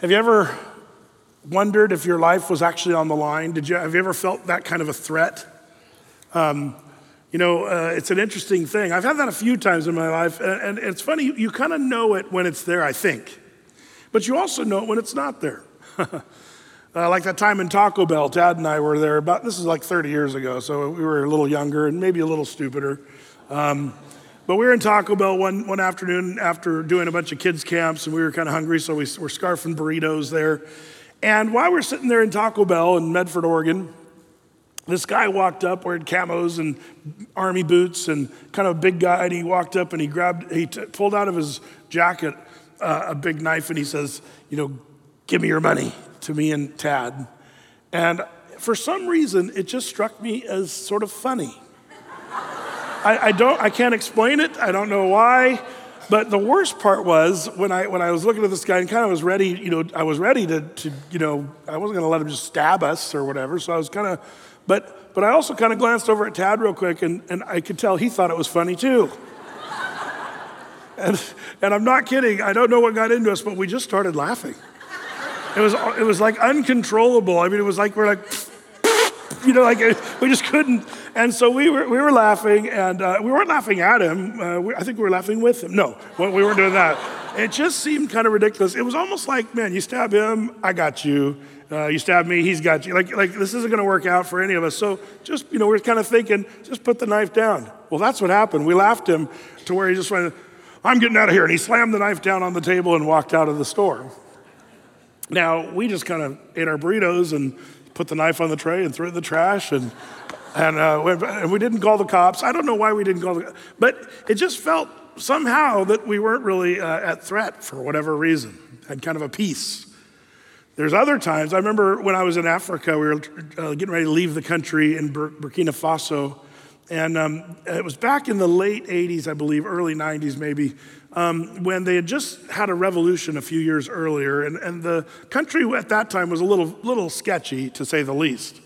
Have you ever wondered if your life was actually on the line? Did you, have you ever felt that kind of a threat? Um, you know, uh, it's an interesting thing. I've had that a few times in my life, and, and it's funny, you, you kind of know it when it's there, I think. But you also know it when it's not there. uh, like that time in Taco Bell, Tad and I were there about, this is like 30 years ago, so we were a little younger and maybe a little stupider. Um, but we were in Taco Bell one, one afternoon after doing a bunch of kids' camps, and we were kind of hungry, so we were scarfing burritos there. And while we're sitting there in Taco Bell in Medford, Oregon, this guy walked up wearing camos and army boots and kind of a big guy, and he walked up and he grabbed, he t- pulled out of his jacket uh, a big knife, and he says, You know, give me your money to me and Tad. And for some reason, it just struck me as sort of funny. I, I, don't, I can't explain it. I don't know why. But the worst part was when I, when I was looking at this guy and kind of was ready, you know, I was ready to, to you know, I wasn't going to let him just stab us or whatever. So I was kind of, but, but I also kind of glanced over at Tad real quick and, and I could tell he thought it was funny too. and, and I'm not kidding. I don't know what got into us, but we just started laughing. It was, it was like uncontrollable. I mean, it was like we're like, you know, like we just couldn't. And so we were, we were laughing, and uh, we weren't laughing at him. Uh, we, I think we were laughing with him. No, we weren't doing that. It just seemed kind of ridiculous. It was almost like, man, you stab him, I got you. Uh, you stab me, he's got you. Like, like this isn't going to work out for any of us. So just, you know, we we're kind of thinking, just put the knife down. Well, that's what happened. We laughed him to where he just went, I'm getting out of here. And he slammed the knife down on the table and walked out of the store. Now, we just kind of ate our burritos and put the knife on the tray and threw it in the trash. And, and, uh, we didn't call the cops. I don't know why we didn't call the but it just felt somehow that we weren't really uh, at threat for whatever reason, had kind of a peace. There's other times, I remember when I was in Africa, we were uh, getting ready to leave the country in Bur- Burkina Faso. And um, it was back in the late 80s, I believe, early 90s maybe um, when they had just had a revolution a few years earlier, and, and the country at that time was a little, little sketchy, to say the least.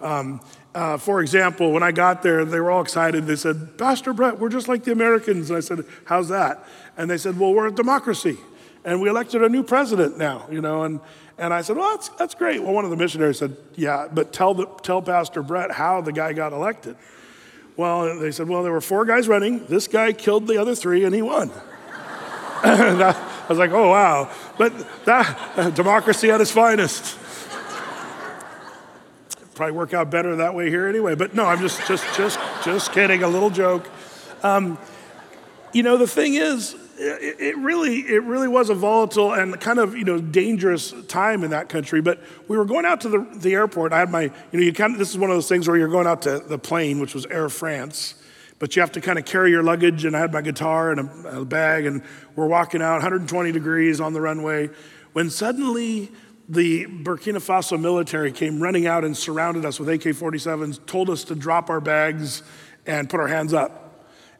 Um, uh, for example, when I got there, they were all excited. They said, Pastor Brett, we're just like the Americans. And I said, How's that? And they said, Well, we're a democracy, and we elected a new president now, you know. And, and I said, Well, that's, that's great. Well, one of the missionaries said, Yeah, but tell, the, tell Pastor Brett how the guy got elected. Well, they said, Well, there were four guys running. This guy killed the other three, and he won. I was like, oh, wow. But that, uh, democracy at its finest. Probably work out better that way here anyway. But no, I'm just, just, just, just kidding. A little joke. Um, you know, the thing is, it, really, it really was a volatile and kind of, you know, dangerous time in that country. But we were going out to the, the airport. I had my, you know, you kind of, this is one of those things where you're going out to the plane, which was Air France but you have to kind of carry your luggage. And I had my guitar and a, a, bag, and we're walking out 120 degrees on the runway when suddenly the Burkina Faso military came running out and surrounded us with AK 47s, told us to drop our bags and put our hands up.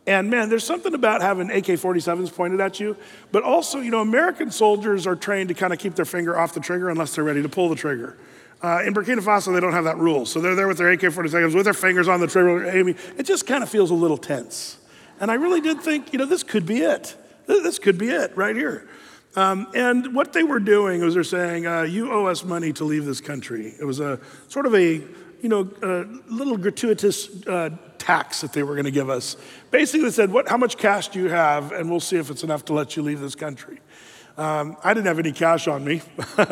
And man, there's something about having AK 47s pointed at you, but also, you know, American soldiers are trained to kind of keep their finger off the trigger unless they're ready to pull the trigger. Uh, in Burkina Faso, they don't have that rule. So they're there with their AK 47s, with their fingers on the trigger, aiming. It just kind of feels a little tense. And I really did think, you know, this could be it. This could be it right here. Um, and what they were doing was they're saying, uh, you owe us money to leave this country. It was a sort of a, you know, a little gratuitous uh, tax that they were going to give us. Basically, said, what, how much cash do you have? And we'll see if it's enough to let you leave this country. Um, I didn't have any cash on me,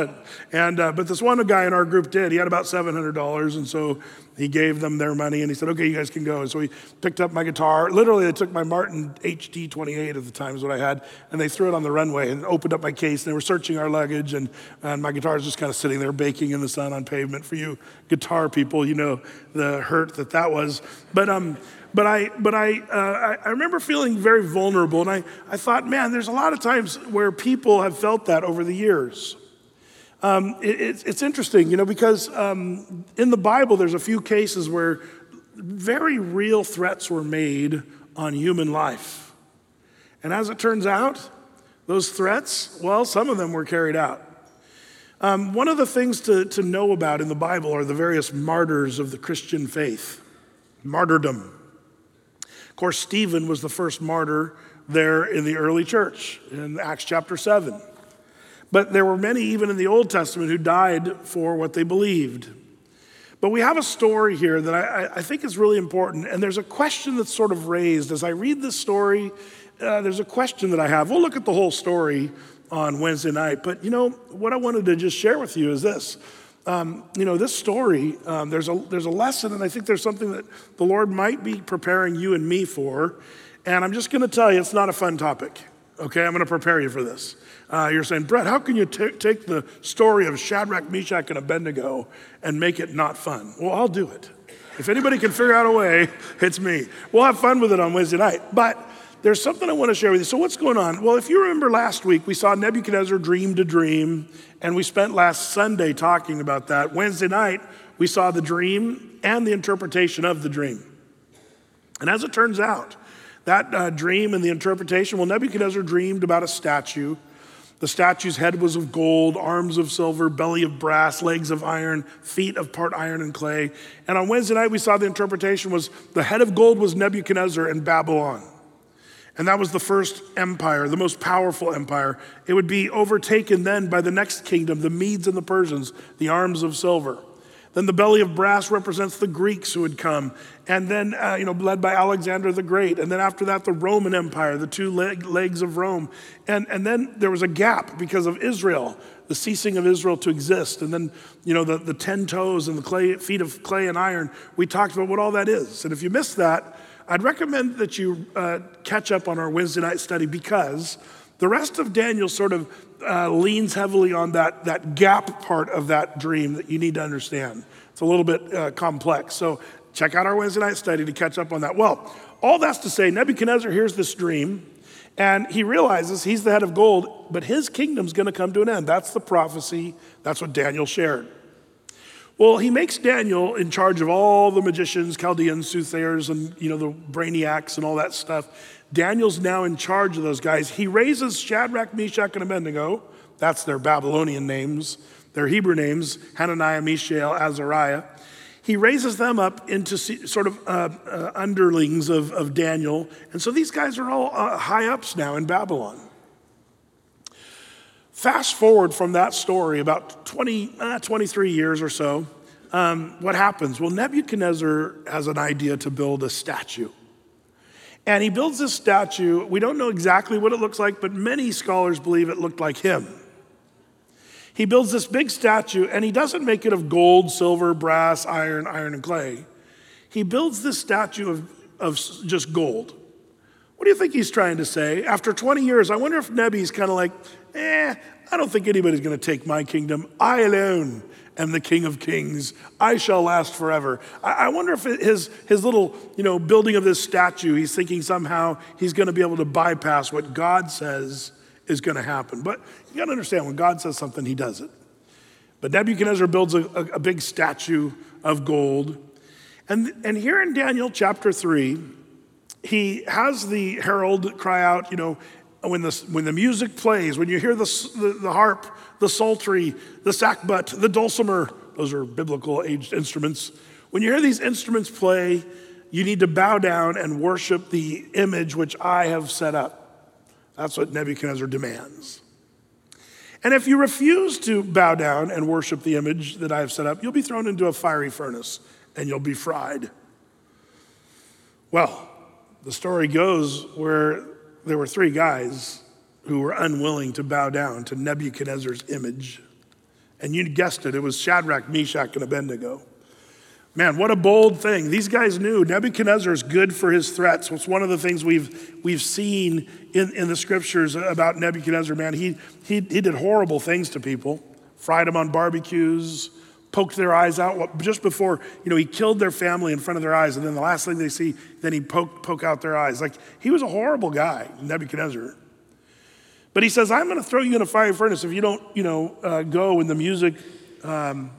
and uh, but this one guy in our group did. He had about seven hundred dollars, and so he gave them their money, and he said, "Okay, you guys can go." And so he picked up my guitar. Literally, they took my Martin HD 28 at the time is what I had, and they threw it on the runway and opened up my case. And they were searching our luggage, and, and my guitar was just kind of sitting there baking in the sun on pavement. For you guitar people, you know the hurt that that was. But um, but I, but I, uh, I remember feeling very vulnerable, and I, I thought, man, there's a lot of times where people have felt that over the years. Um, it, it's, it's interesting, you know, because um, in the Bible, there's a few cases where very real threats were made on human life. And as it turns out, those threats, well, some of them were carried out. Um, one of the things to, to know about in the Bible are the various martyrs of the Christian faith, martyrdom. Of course, Stephen was the first martyr there in the early church in Acts chapter 7. But there were many, even in the Old Testament, who died for what they believed. But we have a story here that I, I think is really important, and there's a question that's sort of raised. As I read this story, uh, there's a question that I have. We'll look at the whole story on Wednesday night, but you know, what I wanted to just share with you is this. Um, you know, this story, um, there's, a, there's a lesson, and I think there's something that the Lord might be preparing you and me for. And I'm just going to tell you, it's not a fun topic. Okay, I'm going to prepare you for this. Uh, you're saying, Brett, how can you t- take the story of Shadrach, Meshach, and Abednego and make it not fun? Well, I'll do it. If anybody can figure out a way, it's me. We'll have fun with it on Wednesday night. But there's something I want to share with you. So, what's going on? Well, if you remember last week, we saw Nebuchadnezzar dreamed a dream, and we spent last Sunday talking about that. Wednesday night, we saw the dream and the interpretation of the dream. And as it turns out, that uh, dream and the interpretation, well, Nebuchadnezzar dreamed about a statue. The statue's head was of gold, arms of silver, belly of brass, legs of iron, feet of part iron and clay. And on Wednesday night, we saw the interpretation was the head of gold was Nebuchadnezzar in Babylon. And that was the first empire, the most powerful empire. It would be overtaken then by the next kingdom, the Medes and the Persians, the arms of silver. Then the belly of brass represents the Greeks who had come, and then, uh, you know, led by Alexander the Great. And then after that, the Roman Empire, the two leg, legs of Rome. And, and then there was a gap because of Israel, the ceasing of Israel to exist. And then, you know, the, the 10 toes and the clay, feet of clay and iron. We talked about what all that is. And if you missed that, I'd recommend that you uh, catch up on our Wednesday night study because the rest of Daniel sort of uh, leans heavily on that, that gap part of that dream that you need to understand. It's a little bit uh, complex. So check out our Wednesday night study to catch up on that. Well, all that's to say, Nebuchadnezzar hears this dream and he realizes he's the head of gold, but his kingdom's going to come to an end. That's the prophecy. That's what Daniel shared. Well, he makes Daniel in charge of all the magicians, Chaldeans, soothsayers, and you know the brainiacs and all that stuff. Daniel's now in charge of those guys. He raises Shadrach, Meshach, and Abednego. That's their Babylonian names. Their Hebrew names, Hananiah, Mishael, Azariah. He raises them up into sort of uh, uh, underlings of, of Daniel. And so these guys are all uh, high ups now in Babylon. Fast forward from that story about 20, uh, 23 years or so, um, what happens? Well, Nebuchadnezzar has an idea to build a statue. And he builds this statue. We don't know exactly what it looks like, but many scholars believe it looked like him. He builds this big statue, and he doesn't make it of gold, silver, brass, iron, iron, and clay. He builds this statue of, of just gold. What do you think he's trying to say? After 20 years, I wonder if Nebi's kind of like, eh, I don't think anybody's going to take my kingdom. I alone am the King of Kings. I shall last forever. I, I wonder if his, his little, you know, building of this statue, he's thinking somehow he's going to be able to bypass what God says is going to happen. But you got to understand, when God says something, he does it. But Nebuchadnezzar builds a, a, a big statue of gold. And, and here in Daniel chapter 3, he has the herald cry out, you know, when the, when the music plays, when you hear the, the, the harp, the psaltery, the sackbut, the dulcimer, those are biblical aged instruments. When you hear these instruments play, you need to bow down and worship the image which I have set up. That's what Nebuchadnezzar demands. And if you refuse to bow down and worship the image that I have set up, you'll be thrown into a fiery furnace and you'll be fried. Well, the story goes where there were three guys who were unwilling to bow down to Nebuchadnezzar's image. And you guessed it, it was Shadrach, Meshach, and Abednego. Man, what a bold thing. These guys knew Nebuchadnezzar is good for his threats. It's one of the things we've, we've seen in, in the scriptures about Nebuchadnezzar. Man, he, he, he did horrible things to people, fried them on barbecues, poked their eyes out just before, you know, he killed their family in front of their eyes. And then the last thing they see, then he poke, poke out their eyes. Like, he was a horrible guy, Nebuchadnezzar. But he says, I'm going to throw you in a fiery furnace if you don't, you know, uh, go when the music um,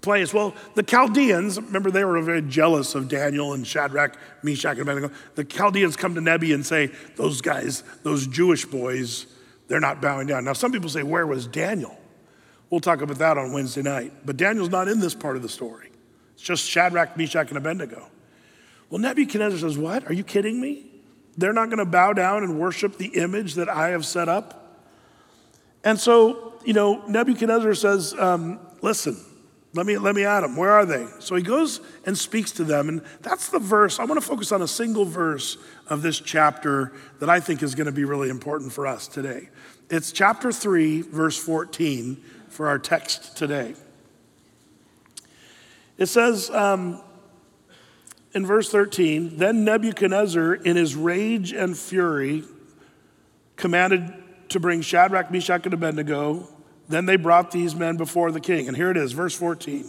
plays. Well, the Chaldeans, remember they were very jealous of Daniel and Shadrach, Meshach, and Abednego. The Chaldeans come to Nebi and say, those guys, those Jewish boys, they're not bowing down. Now, some people say, where was Daniel? We'll talk about that on Wednesday night. But Daniel's not in this part of the story. It's just Shadrach, Meshach, and Abednego. Well, Nebuchadnezzar says, What? Are you kidding me? They're not going to bow down and worship the image that I have set up. And so, you know, Nebuchadnezzar says, um, listen, let me, let me at them. Where are they? So he goes and speaks to them. And that's the verse. I want to focus on a single verse of this chapter that I think is going to be really important for us today. It's chapter 3, verse 14 for our text today. It says um, in verse 13 Then Nebuchadnezzar, in his rage and fury, commanded to bring Shadrach, Meshach, and Abednego then they brought these men before the king. And here it is, verse 14.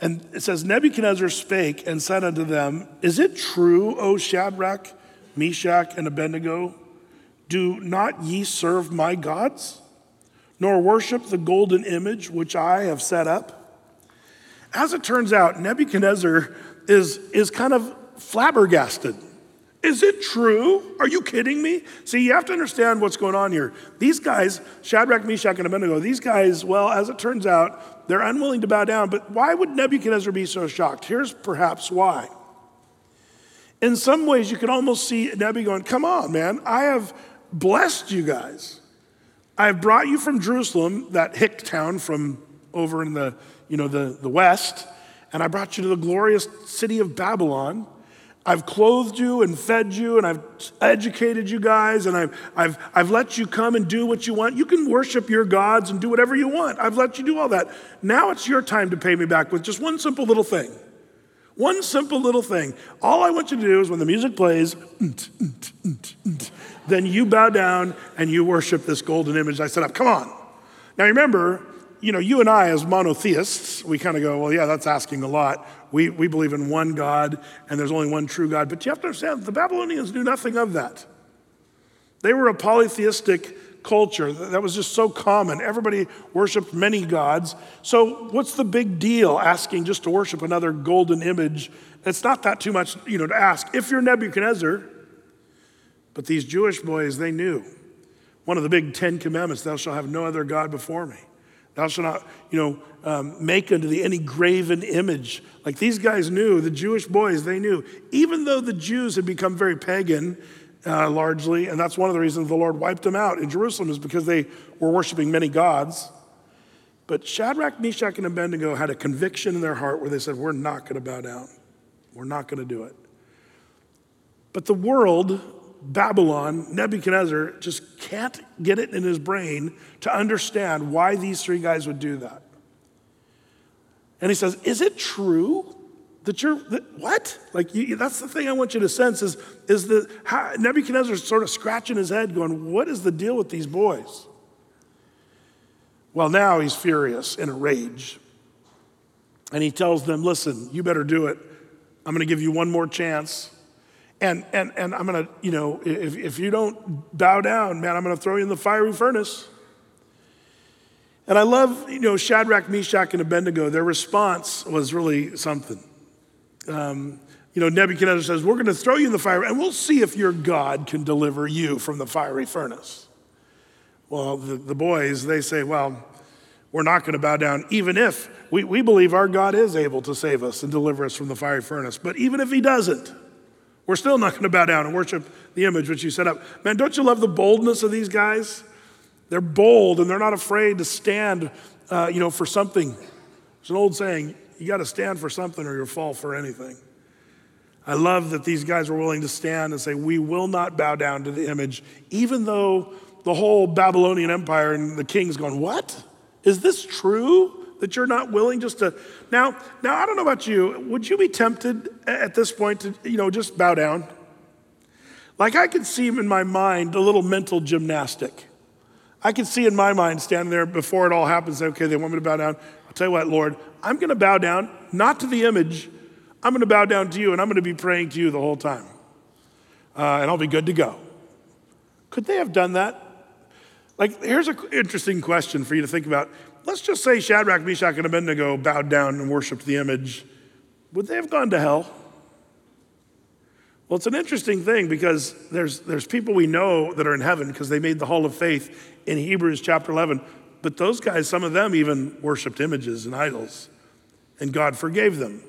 And it says, Nebuchadnezzar spake and said unto them, Is it true, O Shadrach, Meshach, and Abednego? Do not ye serve my gods, nor worship the golden image which I have set up? As it turns out, Nebuchadnezzar is, is kind of flabbergasted. Is it true? Are you kidding me? See, you have to understand what's going on here. These guys, Shadrach, Meshach, and Abednego, these guys, well, as it turns out, they're unwilling to bow down. But why would Nebuchadnezzar be so shocked? Here's perhaps why. In some ways, you can almost see Nebuchadnezzar going, Come on, man, I have blessed you guys. I have brought you from Jerusalem, that hick town from over in the, you know, the, the west, and I brought you to the glorious city of Babylon. I've clothed you and fed you and I've educated you guys and I've, I've, I've let you come and do what you want. You can worship your gods and do whatever you want. I've let you do all that. Now it's your time to pay me back with just one simple little thing. One simple little thing. All I want you to do is when the music plays, then you bow down and you worship this golden image I set up. Come on. Now remember, you know, you and I, as monotheists, we kind of go, well, yeah, that's asking a lot. We, we believe in one God and there's only one true God. But you have to understand, the Babylonians knew nothing of that. They were a polytheistic culture that was just so common. Everybody worshiped many gods. So, what's the big deal asking just to worship another golden image? It's not that too much, you know, to ask. If you're Nebuchadnezzar, but these Jewish boys, they knew one of the big Ten Commandments: "Thou shalt have no other god before me." Thou shalt not, you know, um, make unto thee any graven image. Like these guys knew, the Jewish boys, they knew. Even though the Jews had become very pagan, uh, largely, and that's one of the reasons the Lord wiped them out in Jerusalem, is because they were worshiping many gods. But Shadrach, Meshach, and Abednego had a conviction in their heart where they said, We're not going to bow down. We're not going to do it. But the world Babylon, Nebuchadnezzar just can't get it in his brain to understand why these three guys would do that. And he says, Is it true that you're, that, what? Like, you, that's the thing I want you to sense is, is that Nebuchadnezzar's sort of scratching his head, going, What is the deal with these boys? Well, now he's furious in a rage. And he tells them, Listen, you better do it. I'm going to give you one more chance. And, and, and I'm going to, you know, if, if you don't bow down, man, I'm going to throw you in the fiery furnace. And I love, you know, Shadrach, Meshach, and Abednego. Their response was really something. Um, you know, Nebuchadnezzar says, We're going to throw you in the fire, and we'll see if your God can deliver you from the fiery furnace. Well, the, the boys, they say, Well, we're not going to bow down, even if we, we believe our God is able to save us and deliver us from the fiery furnace. But even if he doesn't, we're still not going to bow down and worship the image which you set up. Man, don't you love the boldness of these guys? They're bold and they're not afraid to stand, uh, you know, for something. It's an old saying: you got to stand for something or you'll fall for anything. I love that these guys were willing to stand and say, "We will not bow down to the image," even though the whole Babylonian Empire and the king's going, "What? Is this true?" That you're not willing just to now now i don't know about you. Would you be tempted at this point to you know just bow down? Like i could see in my mind a little mental gymnastic. I could see in my mind standing there before it all happens okay they want me to bow down. I'll tell you what lord i'm going to bow down not to the image. I'm going to bow down to you and i'm going to be praying to you the whole time. Uh, and i'll be good to go. Could they have done that? Like here's an interesting question for you to think about let's just say Shadrach, Meshach, and Abednego bowed down and worshiped the image. Would they have gone to hell? Well, it's an interesting thing because there's, there's people we know that are in heaven because they made the hall of faith in Hebrews chapter 11. But those guys, some of them even worshiped images and idols, and God forgave them.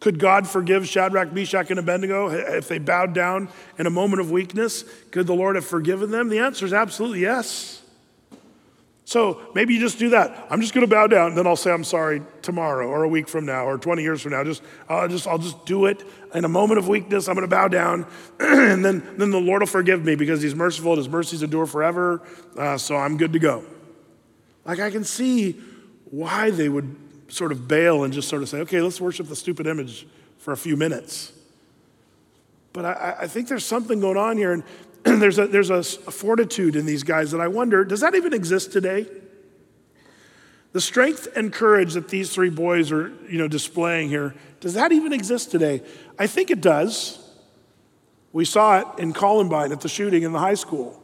Could God forgive Shadrach, Meshach, and Abednego if they bowed down in a moment of weakness? Could the Lord have forgiven them? The answer is absolutely yes. So maybe you just do that. I'm just going to bow down, and then I'll say I'm sorry tomorrow, or a week from now, or 20 years from now. Just I'll just I'll just do it in a moment of weakness. I'm going to bow down, and then then the Lord will forgive me because He's merciful and His mercies endure forever. Uh, so I'm good to go. Like I can see why they would sort of bail and just sort of say, okay, let's worship the stupid image for a few minutes. But I, I think there's something going on here, and there's, a, there's a, fortitude in these guys that I wonder does that even exist today? The strength and courage that these three boys are you know, displaying here, does that even exist today? I think it does. We saw it in Columbine at the shooting in the high school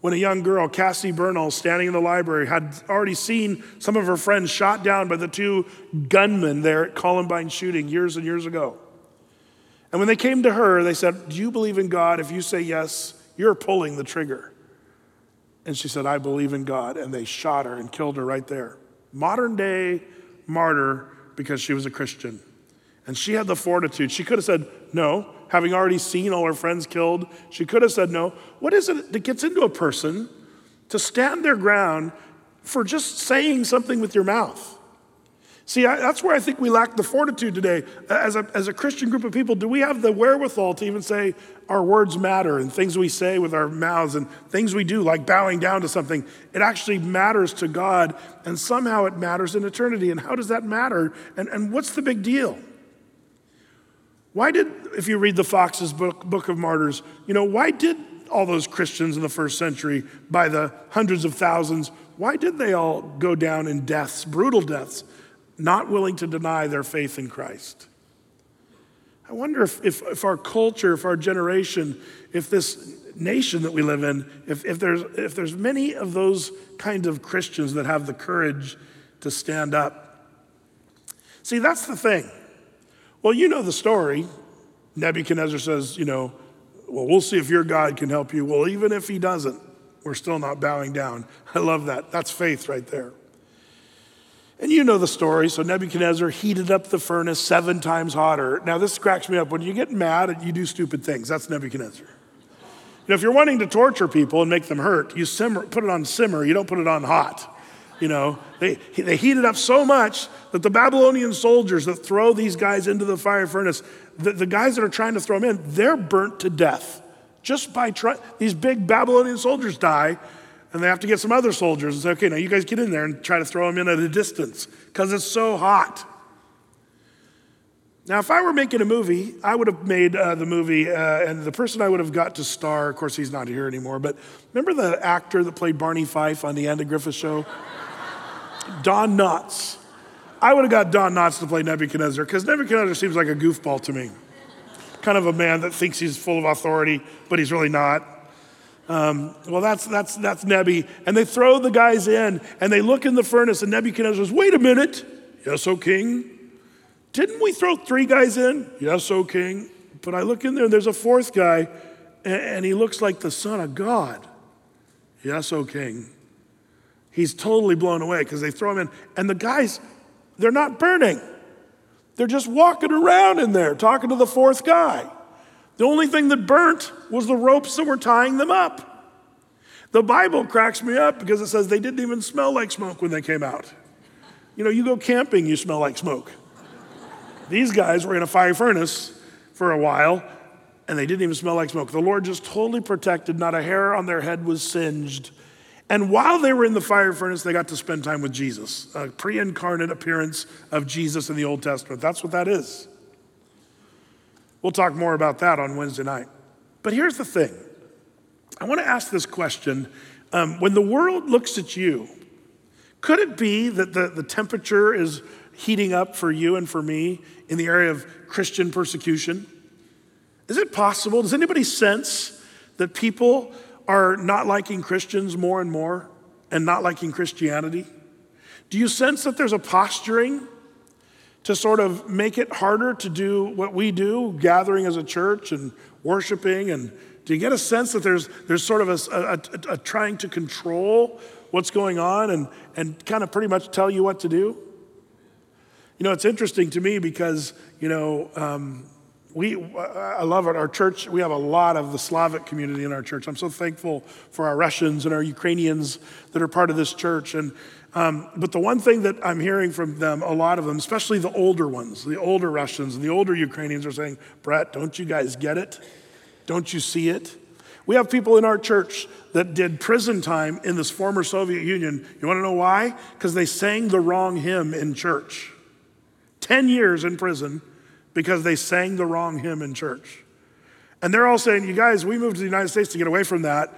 when a young girl, Cassie Bernall, standing in the library, had already seen some of her friends shot down by the two gunmen there at Columbine shooting years and years ago. And when they came to her, they said, Do you believe in God? If you say yes, you're pulling the trigger. And she said, I believe in God. And they shot her and killed her right there. Modern day martyr because she was a Christian. And she had the fortitude. She could have said, No, having already seen all her friends killed. She could have said, No. What is it that gets into a person to stand their ground for just saying something with your mouth? See, I, that's where I think we lack the fortitude today. As a, as a Christian group of people, do we have the wherewithal to even say our words matter and things we say with our mouths and things we do, like bowing down to something? It actually matters to God, and somehow it matters in eternity. And how does that matter? And, and what's the big deal? Why did, if you read the Foxe's book, Book of Martyrs, you know, why did all those Christians in the first century, by the hundreds of thousands, why did they all go down in deaths, brutal deaths? Not willing to deny their faith in Christ. I wonder if, if, if, our culture, if our generation, if this nation that we live in, if, if, there's, if there's many of those kind of Christians that have the courage to stand up. See, that's the thing. Well, you know the story. Nebuchadnezzar says, you know, well, we'll see if your God can help you. Well, even if he doesn't, we're still not bowing down. I love that. That's faith right there. And you know the story. So Nebuchadnezzar heated up the furnace seven times hotter. Now, this cracks me up. When you get mad and you do stupid things, that's Nebuchadnezzar. You know, if you're wanting to torture people and make them hurt, you simmer, put it on simmer, you don't put it on hot. You know, they, they heat it up so much that the Babylonian soldiers that throw these guys into the fire furnace, the, the guys that are trying to throw them in, they're burnt to death. Just by trying, these big Babylonian soldiers die and they have to get some other soldiers and say, okay, now you guys get in there and try to throw them in at a distance because it's so hot. Now, if I were making a movie, I would have made uh, the movie, uh, and the person I would have got to star, of course, he's not here anymore, but remember the actor that played Barney Fife on the Andy Griffith Show? Don Knotts. I would have got Don Knotts to play Nebuchadnezzar because Nebuchadnezzar seems like a goofball to me. Kind of a man that thinks he's full of authority, but he's really not. Um, well, that's, that's, that's Nebi. And they throw the guys in and they look in the furnace, and Nebuchadnezzar says, Wait a minute. Yes, O king. Didn't we throw three guys in? Yes, O king. But I look in there, and there's a fourth guy, and, and he looks like the Son of God. Yes, O king. He's totally blown away because they throw him in. And the guys, they're not burning. They're just walking around in there talking to the fourth guy. The only thing that burnt was the ropes that were tying them up. The Bible cracks me up because it says they didn't even smell like smoke when they came out. You know, you go camping, you smell like smoke. These guys were in a fire furnace for a while, and they didn't even smell like smoke. The Lord just totally protected, not a hair on their head was singed. And while they were in the fire furnace, they got to spend time with Jesus, a pre incarnate appearance of Jesus in the Old Testament. That's what that is. We'll talk more about that on Wednesday night. But here's the thing I want to ask this question. Um, when the world looks at you, could it be that the, the temperature is heating up for you and for me in the area of Christian persecution? Is it possible? Does anybody sense that people are not liking Christians more and more and not liking Christianity? Do you sense that there's a posturing to sort of make it harder to do what we do, gathering as a church and worshiping? And do you get a sense that there's, there's sort of a, a, a, a trying to control what's going on and, and kind of pretty much tell you what to do? You know, it's interesting to me because, you know, um, we, I love it. Our church, we have a lot of the Slavic community in our church. I'm so thankful for our Russians and our Ukrainians that are part of this church. And, um, but the one thing that I'm hearing from them, a lot of them, especially the older ones, the older Russians and the older Ukrainians, are saying, Brett, don't you guys get it? Don't you see it? We have people in our church that did prison time in this former Soviet Union. You want to know why? Because they sang the wrong hymn in church. 10 years in prison because they sang the wrong hymn in church. And they're all saying, You guys, we moved to the United States to get away from that,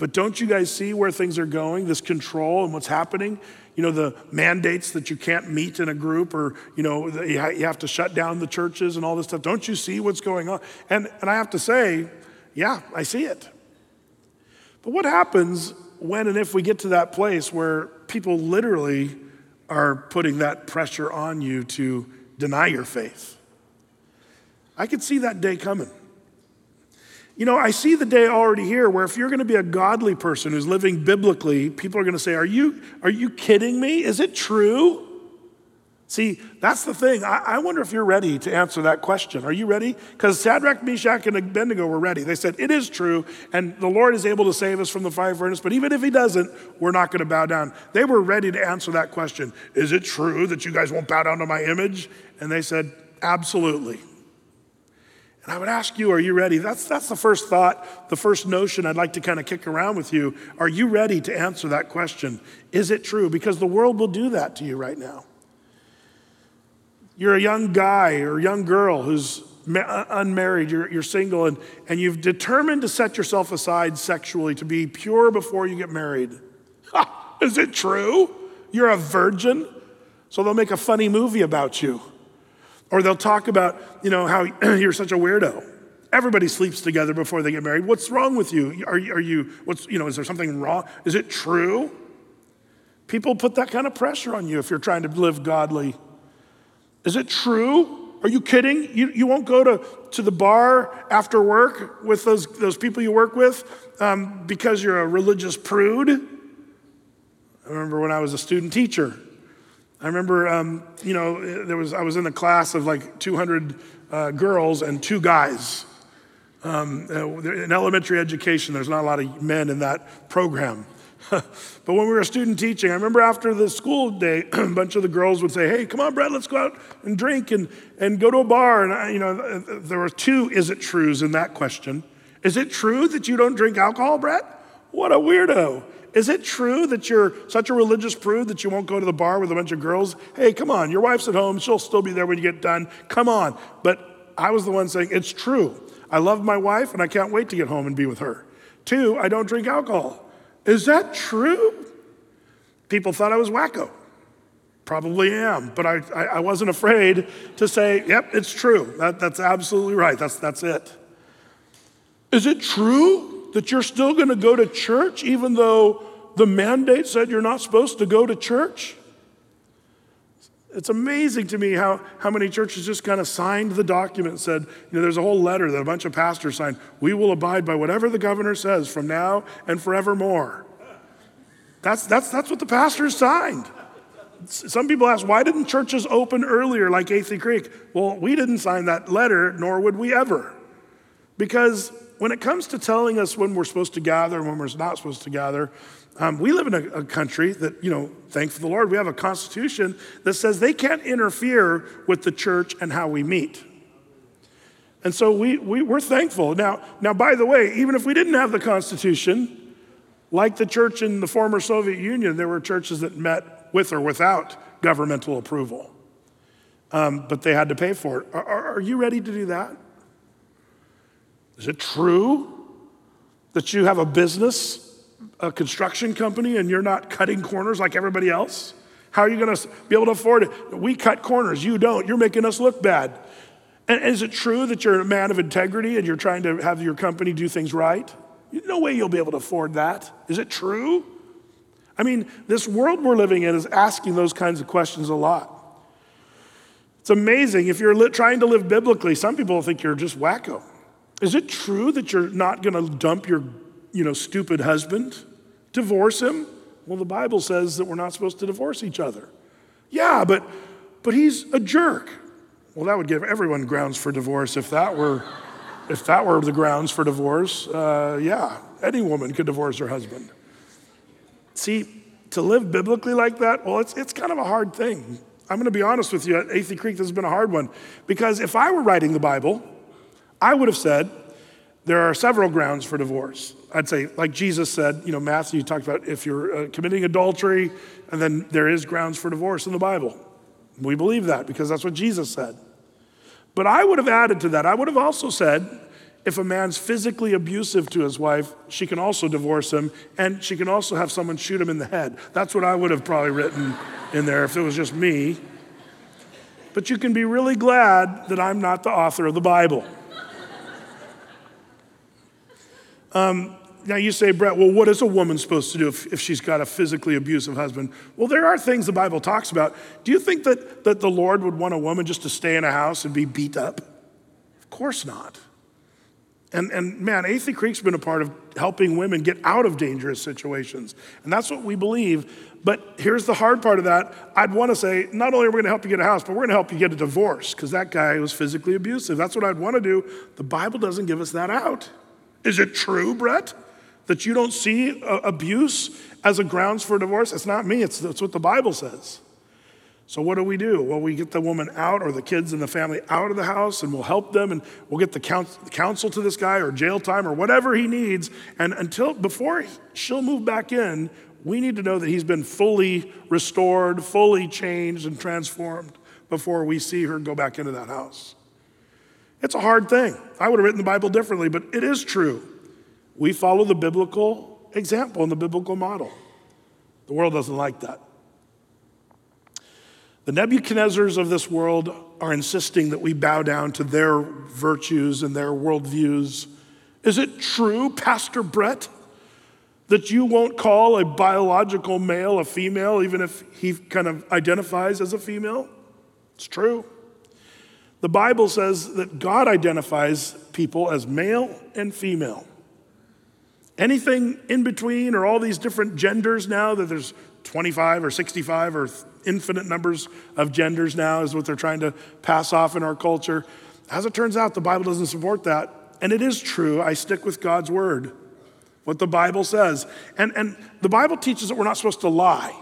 but don't you guys see where things are going, this control and what's happening? You know, the mandates that you can't meet in a group or, you know, you have to shut down the churches and all this stuff. Don't you see what's going on? And, and I have to say, yeah, I see it. But what happens when and if we get to that place where people literally are putting that pressure on you to deny your faith? I could see that day coming. You know, I see the day already here where if you're going to be a godly person who's living biblically, people are going to say, Are you, are you kidding me? Is it true? See, that's the thing. I, I wonder if you're ready to answer that question. Are you ready? Because Shadrach, Meshach, and Abednego were ready. They said, It is true, and the Lord is able to save us from the fire furnace, but even if He doesn't, we're not going to bow down. They were ready to answer that question Is it true that you guys won't bow down to my image? And they said, Absolutely. And I would ask you, are you ready? That's, that's the first thought, the first notion I'd like to kind of kick around with you. Are you ready to answer that question? Is it true? Because the world will do that to you right now. You're a young guy or young girl who's uh, unmarried, you're, you're single, and, and you've determined to set yourself aside sexually to be pure before you get married. Ha, is it true? You're a virgin? So they'll make a funny movie about you. Or they'll talk about, you know, how you're such a weirdo. Everybody sleeps together before they get married. What's wrong with you? Are, are you, what's, you know, is there something wrong? Is it true? People put that kind of pressure on you if you're trying to live godly. Is it true? Are you kidding? You, you won't go to, to the bar after work with those, those people you work with um, because you're a religious prude? I remember when I was a student teacher, I remember, um, you know, there was, I was in a class of like 200 uh, girls and two guys. Um, uh, in elementary education, there's not a lot of men in that program. but when we were student teaching, I remember after the school day, a bunch of the girls would say, Hey, come on, Brett, let's go out and drink and, and go to a bar. And, I, you know, uh, there were two is it trues in that question. Is it true that you don't drink alcohol, Brett? What a weirdo. Is it true that you're such a religious prude that you won't go to the bar with a bunch of girls? Hey, come on, your wife's at home. She'll still be there when you get done. Come on. But I was the one saying, It's true. I love my wife and I can't wait to get home and be with her. Two, I don't drink alcohol. Is that true? People thought I was wacko. Probably am, but I, I, I wasn't afraid to say, Yep, it's true. That, that's absolutely right. That's, that's it. Is it true that you're still going to go to church even though the mandate said you're not supposed to go to church? It's amazing to me how, how many churches just kind of signed the document and said, you know, there's a whole letter that a bunch of pastors signed. We will abide by whatever the governor says from now and forevermore. That's, that's, that's what the pastors signed. Some people ask, why didn't churches open earlier like Athey Creek? Well, we didn't sign that letter, nor would we ever. Because when it comes to telling us when we're supposed to gather and when we're not supposed to gather, um, we live in a, a, country that, you know, thank the Lord, we have a constitution that says they can't interfere with the church and how we meet. And so we, we, we're thankful. Now, now, by the way, even if we didn't have the Constitution, like the church in the former Soviet Union, there were churches that met with or without governmental approval. Um, but they had to pay for it. Are, are you ready to do that? Is it true that you have a business, a construction company, and you're not cutting corners like everybody else? How are you going to be able to afford it? We cut corners, you don't. You're making us look bad. And is it true that you're a man of integrity and you're trying to have your company do things right? No way you'll be able to afford that. Is it true? I mean, this world we're living in is asking those kinds of questions a lot. It's amazing if you're trying to live biblically, some people think you're just wacko. Is it true that you're not going to dump your, you know, stupid husband? Divorce him? Well, the Bible says that we're not supposed to divorce each other. Yeah, but but he's a jerk. Well, that would give everyone grounds for divorce if that were, if that were the grounds for divorce. Uh, yeah, any woman could divorce her husband. See, to live biblically like that, well, it's, it's kind of a hard thing. I'm going to be honest with you, at Athey Creek, this has been a hard one. Because if I were writing the Bible, I would have said, there are several grounds for divorce. I'd say, like Jesus said, you know, Matthew talked about if you're uh, committing adultery, and then there is grounds for divorce in the Bible. We believe that because that's what Jesus said. But I would have added to that, I would have also said, if a man's physically abusive to his wife, she can also divorce him, and she can also have someone shoot him in the head. That's what I would have probably written in there if it was just me. But you can be really glad that I'm not the author of the Bible. Um, now you say, Brett, well, what is a woman supposed to do if, if she's got a physically abusive husband? Well, there are things the Bible talks about. Do you think that, that the Lord would want a woman just to stay in a house and be beat up? Of course not. And, and man, Athey Creek's been a part of helping women get out of dangerous situations. And that's what we believe. But here's the hard part of that. I'd want to say, not only are we going to help you get a house, but we're going to help you get a divorce because that guy was physically abusive. That's what I'd want to do. The Bible doesn't give us that out. Is it true, Brett, that you don't see uh, abuse as a grounds for divorce? It's not me, it's, it's what the Bible says. So, what do we do? Well, we get the woman out or the kids and the family out of the house and we'll help them and we'll get the counsel to this guy or jail time or whatever he needs. And until, before she'll move back in, we need to know that he's been fully restored, fully changed, and transformed before we see her go back into that house. It's a hard thing. I would have written the Bible differently, but it is true. We follow the biblical example and the biblical model. The world doesn't like that. The Nebuchadnezzars of this world are insisting that we bow down to their virtues and their worldviews. Is it true, Pastor Brett, that you won't call a biological male a female, even if he kind of identifies as a female? It's true. The Bible says that God identifies people as male and female. Anything in between, or all these different genders now that there's 25 or 65 or infinite numbers of genders now, is what they're trying to pass off in our culture. As it turns out, the Bible doesn't support that. And it is true, I stick with God's word, what the Bible says. And, and the Bible teaches that we're not supposed to lie.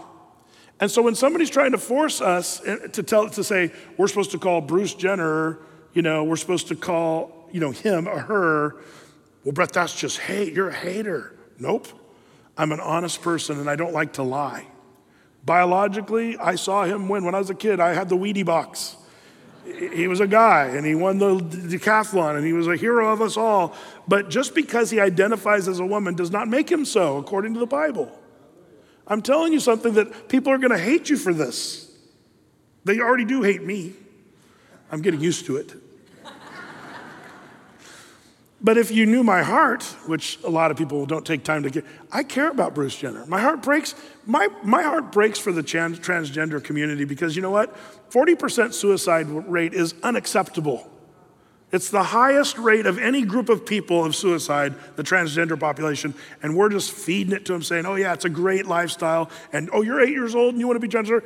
And so when somebody's trying to force us eh, to tell to say we're supposed to call Bruce Jenner, you know, we're supposed to call, you know, him or her, well, Brett, that's just hate. You're a hater. Nope. I'm an honest person and I don't like to lie. Biologically, I saw him win. When I was a kid, I had the Wheatie box. He was a guy and he won the decathlon and he was a hero of us all. But just because he identifies as a woman does not make him so, according to the Bible. I'm telling you something that people are going to hate you for this. They already do hate me. I'm getting used to it. but if you knew my heart, which a lot of people don't take time to get, I care about Bruce Jenner. My heart breaks. My, my heart breaks for the trans, transgender community because you know what? 40% suicide rate is unacceptable. It's the highest rate of any group of people of suicide, the transgender population, and we're just feeding it to them saying, oh, yeah, it's a great lifestyle. And oh, you're eight years old and you want to be transgender?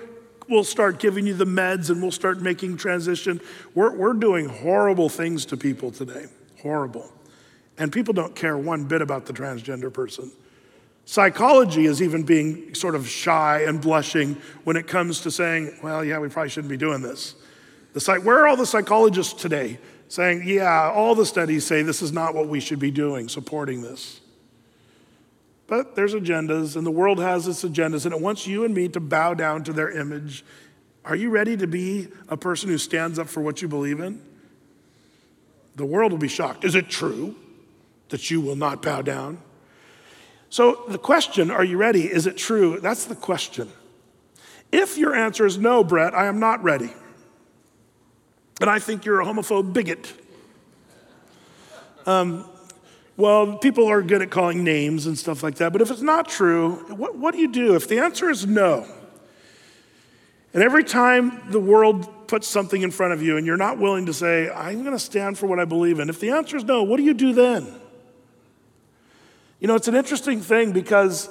We'll start giving you the meds and we'll start making transition. We're, we're doing horrible things to people today. Horrible. And people don't care one bit about the transgender person. Psychology is even being sort of shy and blushing when it comes to saying, well, yeah, we probably shouldn't be doing this. The, where are all the psychologists today saying, yeah, all the studies say this is not what we should be doing, supporting this. But there's agendas, and the world has its agendas, and it wants you and me to bow down to their image. Are you ready to be a person who stands up for what you believe in? The world will be shocked. Is it true that you will not bow down? So, the question, are you ready? Is it true? That's the question. If your answer is no, Brett, I am not ready and I think you're a homophobe bigot. Um, well, people are good at calling names and stuff like that, but if it's not true, what, what do you do? If the answer is no, and every time the world puts something in front of you and you're not willing to say, I'm going to stand for what I believe in, if the answer is no, what do you do then? You know, it's an interesting thing because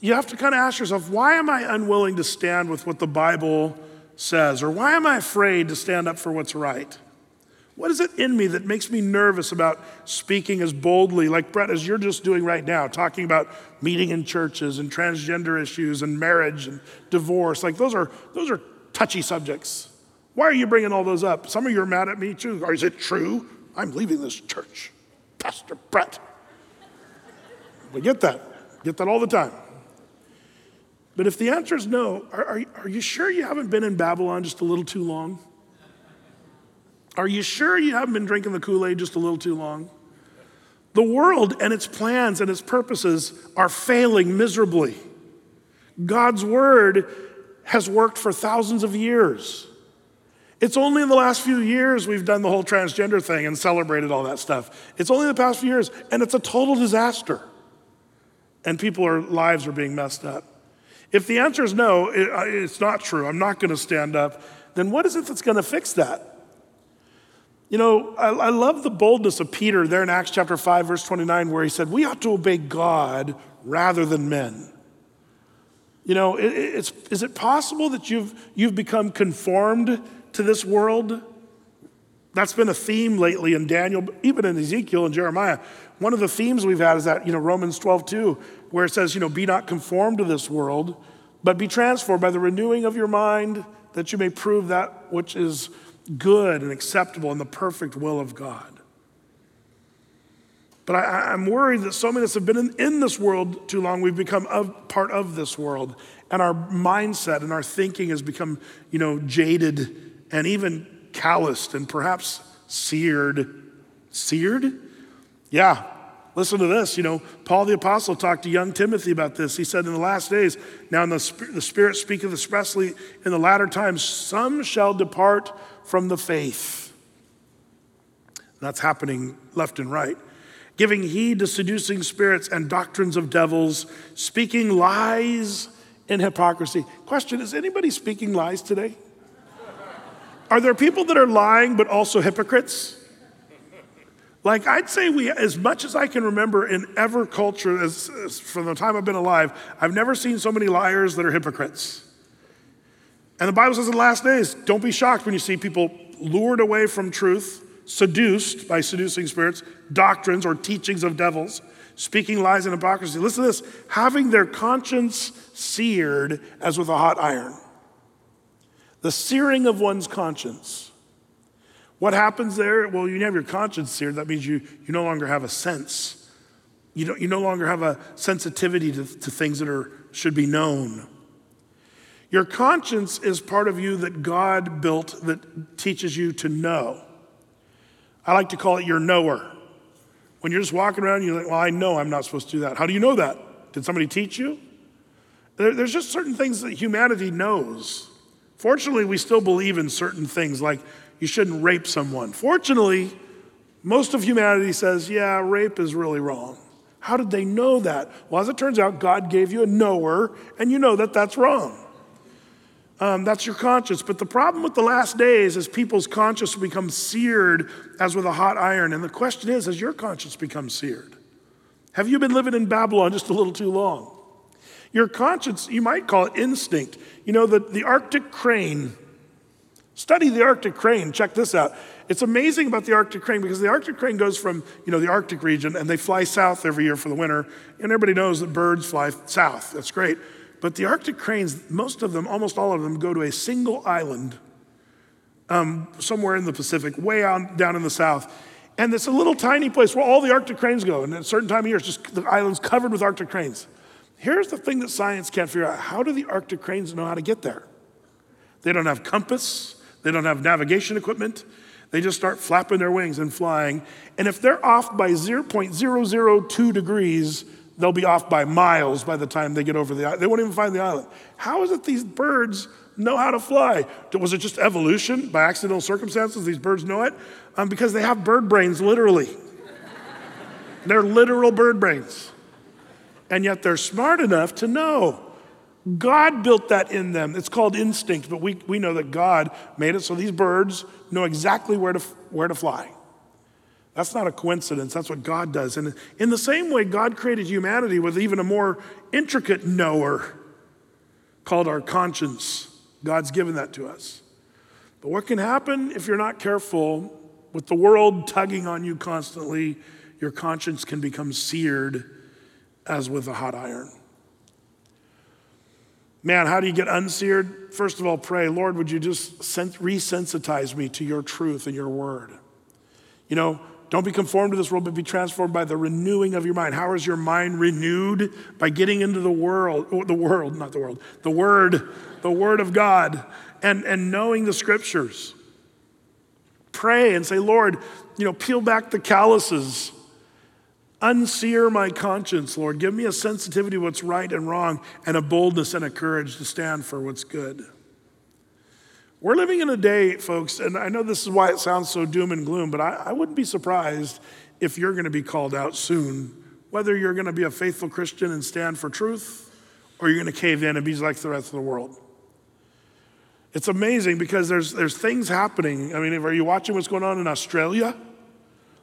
you have to kind of ask yourself, why am I unwilling to stand with what the Bible says? Or why am I afraid to stand up for what's right? What is it in me that makes me nervous about speaking as boldly, like Brett, as you're just doing right now, talking about meeting in churches and transgender issues and marriage and divorce? Like those are those are touchy subjects. Why are you bringing all those up? Some of you are mad at me too. Or is it true? I'm leaving this church. Pastor Brett. We get that. Get that all the time. But if the answer is no, are, are, are you sure you haven't been in Babylon just a little too long? Are you sure you haven't been drinking the Kool Aid just a little too long? The world and its plans and its purposes are failing miserably. God's word has worked for thousands of years. It's only in the last few years we've done the whole transgender thing and celebrated all that stuff. It's only the past few years, and it's a total disaster. And people's lives are being messed up. If the answer is no, it, uh, it's not true, I'm not going to stand up, then what is it that's going to fix that? You know, I, I, love the boldness of Peter there in Acts chapter 5, verse 29, where he said, We ought to obey God rather than men. You know, it, is is it possible that you've, you've become conformed to this world? That's been a theme lately in Daniel, even in Ezekiel and Jeremiah. One of the themes we've had is that, you know, Romans 12, 2, where it says, you know, be not conformed to this world, but be transformed by the renewing of your mind that you may prove that which is good and acceptable in the perfect will of God. But I, am worried that so many of us have been in, in this world too long, we've become of, part of this world. And our mindset and our thinking has become, you know, jaded and even calloused and perhaps seared. Seared? Yeah. Listen to this. You know, Paul the Apostle talked to young Timothy about this. He said, In the last days, now in the, the Spirit speaketh expressly in the latter times, some shall depart from the faith. That's happening left and right. Giving heed to seducing spirits and doctrines of devils, speaking lies in hypocrisy. Question Is anybody speaking lies today? Are there people that are lying but also hypocrites? Like, I'd say we, as much as I can remember in ever culture, as, as from the time I've been alive, I've never seen so many liars that are hypocrites. And the Bible says in the last days, don't be shocked when you see people lured away from truth, seduced by seducing spirits, doctrines or teachings of devils, speaking lies and hypocrisy. Listen to this having their conscience seared as with a hot iron. The searing of one's conscience. What happens there? Well, you have your conscience seared. That means you, you no longer have a sense. You, don't, you no longer have a sensitivity to, to things that are, should be known. Your conscience is part of you that God built that teaches you to know. I like to call it your knower. When you're just walking around, you're like, well, I know I'm not supposed to do that. How do you know that? Did somebody teach you? there's just certain things that humanity knows. Fortunately, we still believe in certain things like you shouldn't rape someone. Fortunately, most of humanity says, yeah, rape is really wrong. How did they know that? Well, as it turns out, God gave you a knower, and you know that that's wrong. Um, that's your conscience. But the problem with the last days is people's conscience become seared as with a hot iron. And the question is, has your conscience become seared? Have you been living in Babylon just a little too long? Your conscience, you might call it instinct. You know, the, the Arctic crane, study the Arctic crane. Check this out. It's amazing about the Arctic crane because the Arctic crane goes from, you know, the Arctic region and they fly south every year for the winter. And everybody knows that birds fly south. That's great. But the Arctic cranes, most of them, almost all of them, go to a single island um, somewhere in the Pacific, way out, down in the south. And it's a little tiny place where all the Arctic cranes go. And at a certain time of year, it's just the island's covered with Arctic cranes. Here's the thing that science can't figure out how do the Arctic cranes know how to get there? They don't have compass, they don't have navigation equipment. They just start flapping their wings and flying. And if they're off by 0.002 degrees, they'll be off by miles by the time they get over the island. They won't even find the island. How is it these birds know how to fly? Was it just evolution by accidental circumstances? These birds know it? Um, because they have bird brains, literally. they're literal bird brains. And yet they're smart enough to know. God built that in them. It's called instinct, but we, we know that God made it so these birds know exactly where to, where to fly. That's not a coincidence. That's what God does. And in the same way, God created humanity with even a more intricate knower called our conscience. God's given that to us. But what can happen if you're not careful with the world tugging on you constantly, your conscience can become seared as with a hot iron. Man, how do you get unseared? First of all, pray, Lord, would you just resensitize me to your truth and your word? You know, don't be conformed to this world, but be transformed by the renewing of your mind. How is your mind renewed? By getting into the world, oh, the world, not the world, the word, the word of God, and, and knowing the scriptures. Pray and say, Lord, you know, peel back the calluses. Unsear my conscience, Lord. Give me a sensitivity to what's right and wrong, and a boldness and a courage to stand for what's good. We're living in a day, folks, and I know this is why it sounds so doom and gloom, but I, I wouldn't be surprised if you're going to be called out soon, whether you're going to be a faithful Christian and stand for truth, or you're going to cave in and be like the rest of the world. It's amazing because there's, there's things happening. I mean, are you watching what's going on in Australia?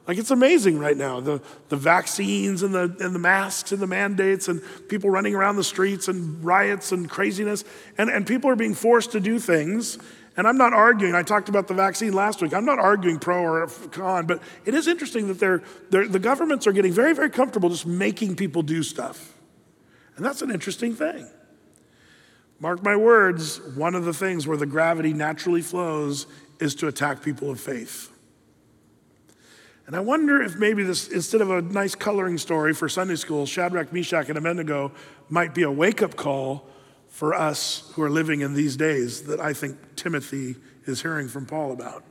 Like it's amazing right now. The, the vaccines and the, and the masks and the mandates and people running around the streets and riots and craziness. And, and people are being forced to do things and I'm not arguing, I talked about the vaccine last week. I'm not arguing pro or con, but it is interesting that they're, they're, the governments are getting very, very comfortable just making people do stuff. And that's an interesting thing. Mark my words, one of the things where the gravity naturally flows is to attack people of faith. And I wonder if maybe this, instead of a nice coloring story for Sunday school, Shadrach, Meshach, and Abednego might be a wake up call for us who are living in these days that I think Timothy is hearing from Paul about?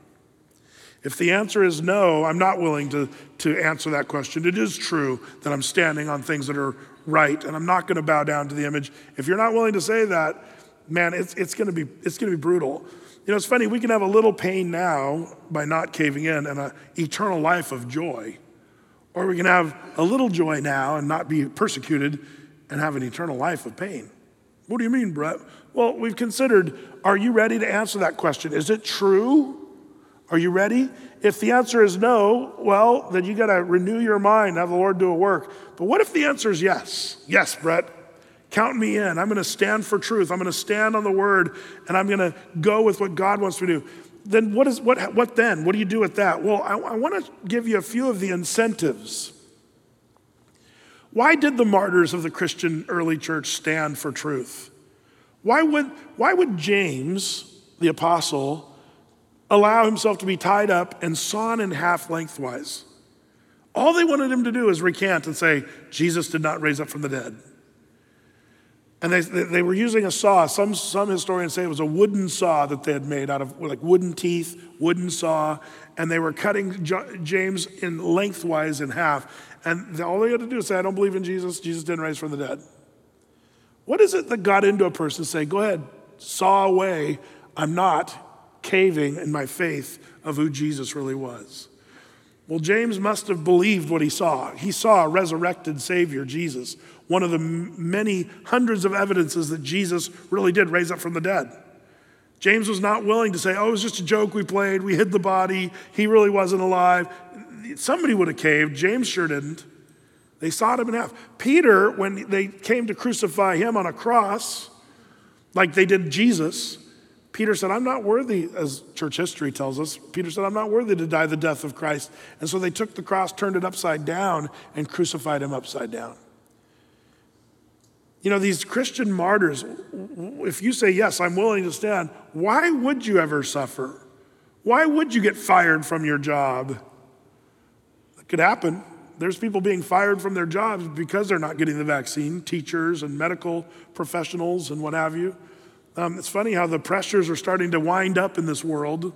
If the answer is no, I'm not willing to, to answer that question. It is true that I'm standing on things that are right and I'm not going to bow down to the image. If you're not willing to say that, man, it's, it's going to be it's going to be brutal. You know, it's funny, we can have a little pain now by not caving in and an eternal life of joy. Or we can have a little joy now and not be persecuted and have an eternal life of pain. What do you mean, Brett? Well, we've considered are you ready to answer that question? Is it true? Are you ready? If the answer is no, well, then you got to renew your mind, have the Lord do a work. But what if the answer is yes? Yes, Brett. Count me in. I'm going to stand for truth. I'm going to stand on the word and I'm going to go with what God wants me to do. Then what is what what then? What do you do with that? Well, I, I want to give you a few of the incentives why did the martyrs of the Christian early church stand for truth? Why would, why would James, the apostle, allow himself to be tied up and sawn in half lengthwise? All they wanted him to do is recant and say, Jesus did not raise up from the dead. And they, they were using a saw. Some, some historians say it was a wooden saw that they had made out of like wooden teeth, wooden saw, and they were cutting James in lengthwise in half. And all they had to do is say, I don't believe in Jesus. Jesus didn't rise from the dead. What is it that got into a person say, go ahead, saw away. I'm not caving in my faith of who Jesus really was. Well, James must have believed what he saw. He saw a resurrected Savior, Jesus, one of the many hundreds of evidences that Jesus really did raise up from the dead. James was not willing to say, oh, it was just a joke we played, we hid the body, he really wasn't alive somebody would have caved. James sure didn't. They sawed him in half. Peter, when they came to crucify him on a cross, like they did Jesus, Peter said, I'm not worthy, as church history tells us. Peter said, I'm not worthy to die the death of Christ. And so they took the cross, turned it upside down, and crucified him upside down. You know, these Christian martyrs, if you say, Yes, I'm willing to stand, why would you ever suffer? Why would you get fired from your job? It could happen. There's people being fired from their jobs because they're not getting the vaccine, teachers and medical professionals and what have you. Um, it's funny how the pressures are starting to wind up in this world.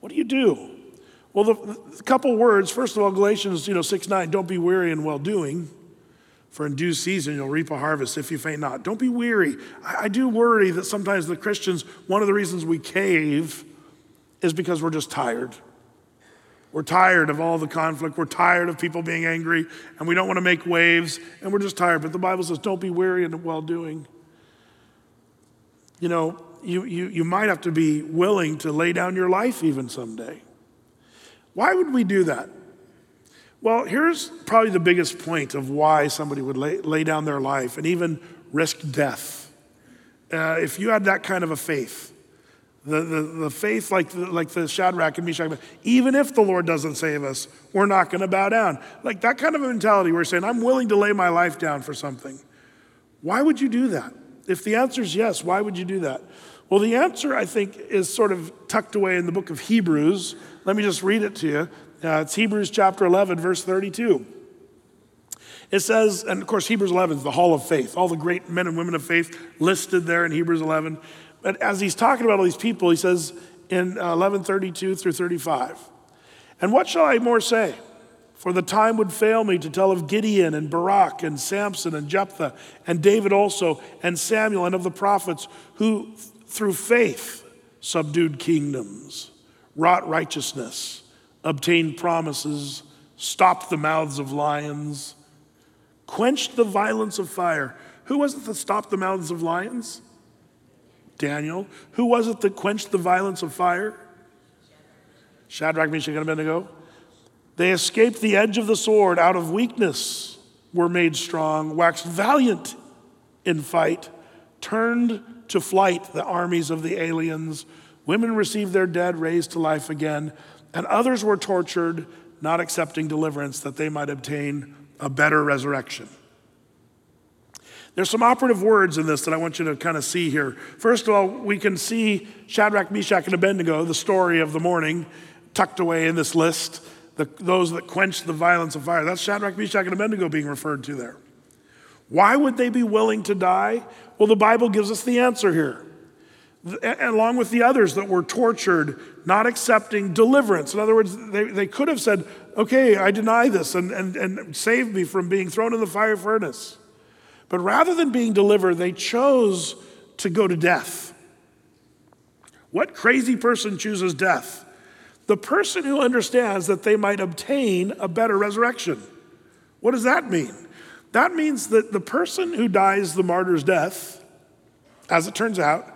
What do you do? Well, the, the couple words. First of all, Galatians, you know, six nine. Don't be weary in well doing, for in due season you'll reap a harvest if you faint not. Don't be weary. I, I do worry that sometimes the Christians, one of the reasons we cave, is because we're just tired. We're tired of all the conflict. We're tired of people being angry, and we don't want to make waves, and we're just tired. But the Bible says, don't be weary in well doing. You know, you, you, you might have to be willing to lay down your life even someday. Why would we do that? Well, here's probably the biggest point of why somebody would lay, lay down their life and even risk death uh, if you had that kind of a faith, the, the, the faith like the, like the Shadrach and Meshach, even if the Lord doesn't save us, we're not going to bow down. Like that kind of a mentality, we're saying, I'm willing to lay my life down for something. Why would you do that? If the answer is yes, why would you do that? Well, the answer, I think, is sort of tucked away in the book of Hebrews. Let me just read it to you. Uh, it's Hebrews chapter 11, verse 32. It says, and of course, Hebrews 11 is the hall of faith, all the great men and women of faith listed there in Hebrews 11. But as he's talking about all these people, he says in 1132 through 35, And what shall I more say? For the time would fail me to tell of Gideon and Barak and Samson and Jephthah and David also and Samuel and of the prophets who through faith subdued kingdoms, wrought righteousness, obtained promises, stopped the mouths of lions, quenched the violence of fire. Who was it that stopped the mouths of lions? Daniel. Who was it that quenched the violence of fire? Shadrach, Meshach, and Abednego. They escaped the edge of the sword out of weakness, were made strong, waxed valiant in fight, turned to flight the armies of the aliens. Women received their dead raised to life again, and others were tortured, not accepting deliverance that they might obtain a better resurrection. There's some operative words in this that I want you to kind of see here. First of all, we can see Shadrach, Meshach, and Abednego, the story of the morning, tucked away in this list the, those that quench the violence of fire. That's Shadrach, Meshach, and Abednego being referred to there. Why would they be willing to die? Well, the Bible gives us the answer here. Along with the others that were tortured, not accepting deliverance. In other words, they, they could have said, Okay, I deny this and, and, and save me from being thrown in the fire furnace. But rather than being delivered, they chose to go to death. What crazy person chooses death? the person who understands that they might obtain a better resurrection. What does that mean? That means that the person who dies the martyr's death, as it turns out,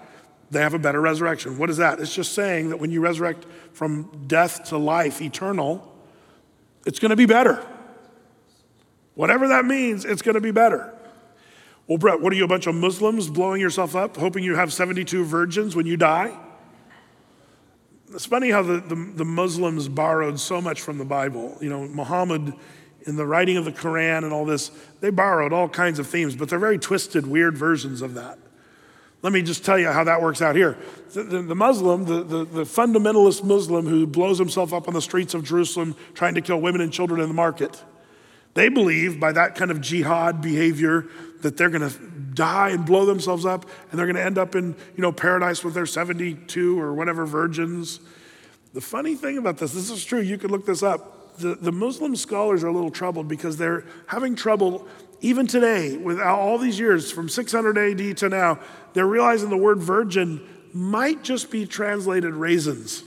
they have a better resurrection. What is that? It's just saying that when you resurrect from death to life eternal, it's going to be better. Whatever that means, it's going to be better. Well, Brett, what are you, a bunch of Muslims blowing yourself up, hoping you have 72 virgins when you die? It's funny how the, the, the, Muslims borrowed so much from the Bible. You know, Muhammad, in the writing of the Quran and all this, they borrowed all kinds of themes, but they're very twisted, weird versions of that. Let me just tell you how that works out here. The, the, the Muslim, the, the, the fundamentalist Muslim who blows himself up on the streets of Jerusalem trying to kill women and children in the market, they believe by that kind of jihad behavior that they're going to die and blow themselves up and they're going to end up in you know paradise with their 72 or whatever virgins the funny thing about this this is true you could look this up the, the muslim scholars are a little troubled because they're having trouble even today with all these years from 600 ad to now they're realizing the word virgin might just be translated raisins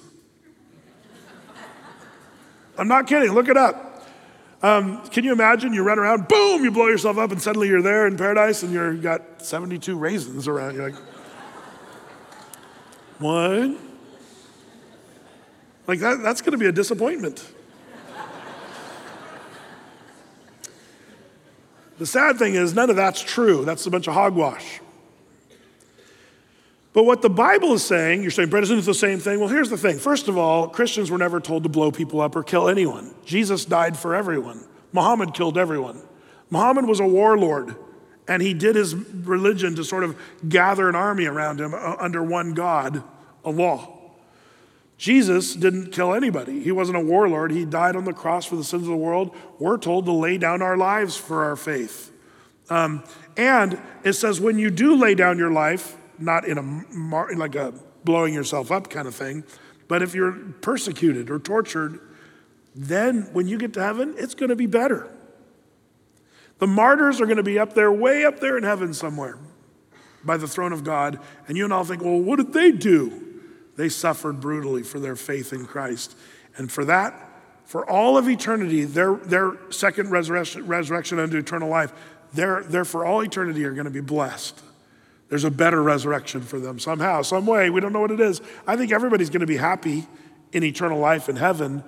i'm not kidding look it up um, can you imagine? You run around, boom, you blow yourself up, and suddenly you're there in paradise and you've got 72 raisins around. You're like, what? Like, that, that's going to be a disappointment. The sad thing is, none of that's true. That's a bunch of hogwash. But what the Bible is saying, you're saying, Brett, isn't it the same thing? Well, here's the thing. First of all, Christians were never told to blow people up or kill anyone. Jesus died for everyone. Muhammad killed everyone. Muhammad was a warlord, and he did his religion to sort of gather an army around him uh, under one God, Allah. Jesus didn't kill anybody. He wasn't a warlord. He died on the cross for the sins of the world. We're told to lay down our lives for our faith. Um, and it says, when you do lay down your life, not in a like a blowing yourself up kind of thing, but if you're persecuted or tortured, then when you get to heaven, it's going to be better. The martyrs are going to be up there, way up there in heaven somewhere by the throne of God. And you and I'll think, well, what did they do? They suffered brutally for their faith in Christ. And for that, for all of eternity, their, their second resurrection, resurrection unto eternal life, they're, they're for all eternity are going to be blessed. There's a better resurrection for them somehow, some way. We don't know what it is. I think everybody's going to be happy in eternal life in heaven,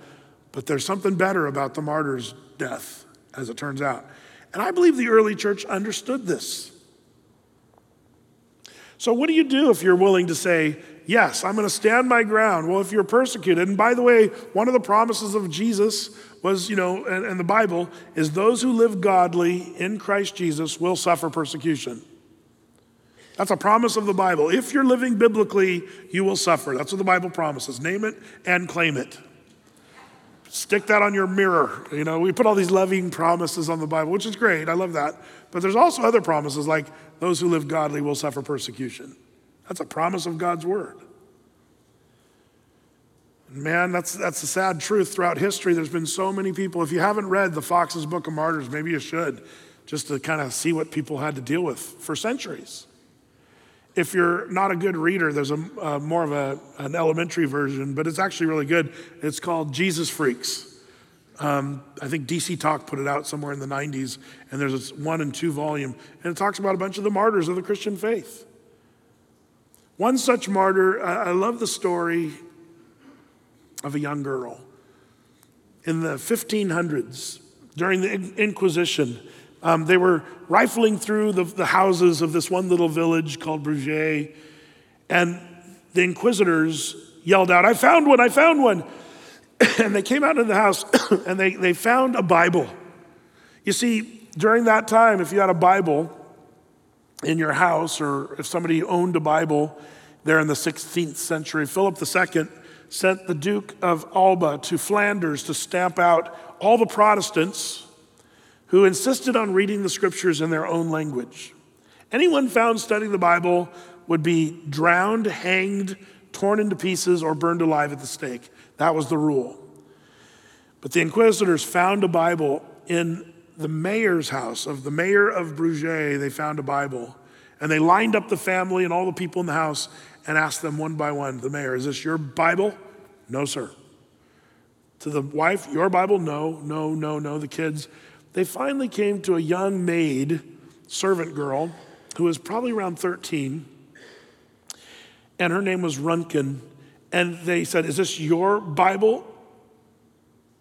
but there's something better about the martyr's death, as it turns out. And I believe the early church understood this. So, what do you do if you're willing to say, Yes, I'm going to stand my ground? Well, if you're persecuted, and by the way, one of the promises of Jesus was, you know, and, and the Bible is those who live godly in Christ Jesus will suffer persecution. That's a promise of the Bible. If you're living biblically, you will suffer. That's what the Bible promises. Name it and claim it. Stick that on your mirror. You know, we put all these loving promises on the Bible, which is great. I love that. But there's also other promises like those who live godly will suffer persecution. That's a promise of God's word. Man, that's, that's the sad truth throughout history. There's been so many people. If you haven't read the Foxe's Book of Martyrs, maybe you should, just to kind of see what people had to deal with for centuries. If you're not a good reader, there's a uh, more of a, an elementary version, but it's actually really good. It's called Jesus Freaks. Um, I think DC Talk put it out somewhere in the 90s, and there's a one and two volume, and it talks about a bunch of the martyrs of the Christian faith. One such martyr, I love the story of a young girl. In the 1500s, during the Inquisition, um, they were rifling through the, the, houses of this one little village called Bruges, and the inquisitors yelled out, I found one, I found one. and they came out of the house and they, they found a Bible. You see, during that time, if you had a Bible in your house or if somebody owned a Bible there in the 16th century, Philip II sent the Duke of Alba to Flanders to stamp out all the Protestants who insisted on reading the scriptures in their own language. Anyone found studying the Bible would be drowned, hanged, torn into pieces, or burned alive at the stake. That was the rule. But the inquisitors found a Bible in the mayor's house of the mayor of Bruges. They found a Bible. And they lined up the family and all the people in the house and asked them one by one, the mayor, is this your Bible? No, sir. To the wife, your Bible? No, no, no, no. The kids, they finally came to a young maid, servant girl, who was probably around 13, and her name was Runken. And they said, Is this your Bible?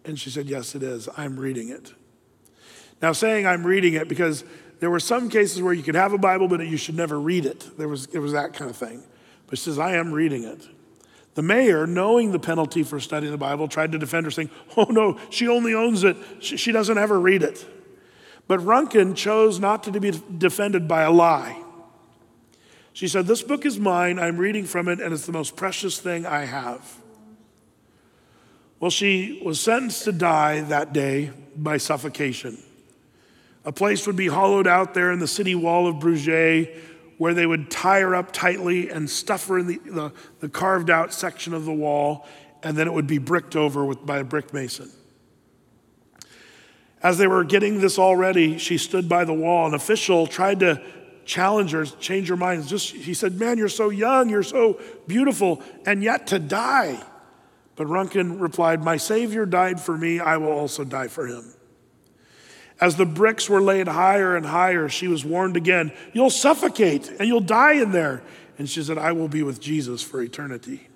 And she said, Yes, it is. I'm reading it. Now, saying I'm reading it because there were some cases where you could have a Bible, but you should never read it. There was, it was that kind of thing. But she says, I am reading it. The mayor, knowing the penalty for studying the Bible, tried to defend her, saying, Oh no, she only owns it. She doesn't ever read it. But Runken chose not to be defended by a lie. She said, This book is mine. I'm reading from it, and it's the most precious thing I have. Well, she was sentenced to die that day by suffocation. A place would be hollowed out there in the city wall of Bruges where they would tie her up tightly and stuff her in the, the, the carved out section of the wall, and then it would be bricked over with, by a brick mason. As they were getting this all ready, she stood by the wall. An official tried to challenge her, change her mind. Just, he said, Man, you're so young, you're so beautiful, and yet to die. But Runken replied, My Savior died for me, I will also die for him. As the bricks were laid higher and higher, she was warned again, You'll suffocate and you'll die in there. And she said, I will be with Jesus for eternity.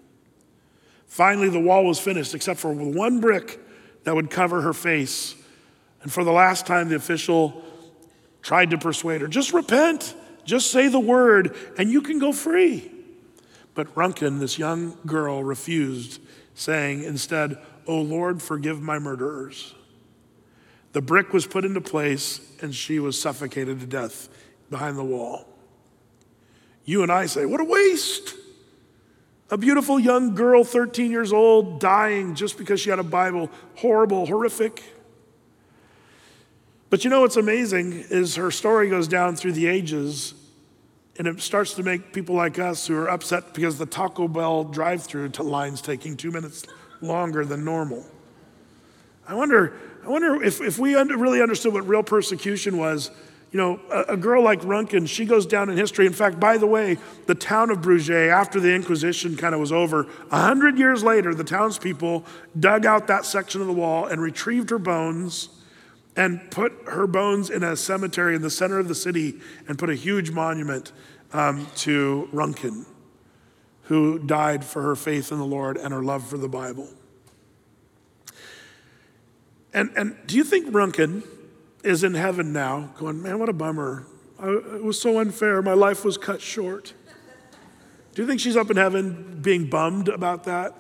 Finally, the wall was finished, except for one brick that would cover her face. And for the last time, the official tried to persuade her just repent, just say the word, and you can go free. But Runken, this young girl, refused, saying instead, O Lord, forgive my murderers. The brick was put into place and she was suffocated to death behind the wall. You and I say, What a waste! A beautiful young girl, 13 years old, dying just because she had a Bible. Horrible, horrific. But you know what's amazing is her story goes down through the ages and it starts to make people like us who are upset because the Taco Bell drive through line's taking two minutes longer than normal. I wonder I wonder if, if we under, really understood what real persecution was. You know, a, a, girl like Runken, she goes down in history. In fact, by the way, the town of Bruges, after the Inquisition kind of was over, a hundred years later, the townspeople dug out that section of the wall and retrieved her bones and put her bones in a cemetery in the center of the city and put a huge monument um, to Runken, who died for her faith in the Lord and her love for the Bible. And, and do you think Runken is in heaven now going, man, what a bummer. I, it was so unfair. My life was cut short. Do you think she's up in heaven being bummed about that?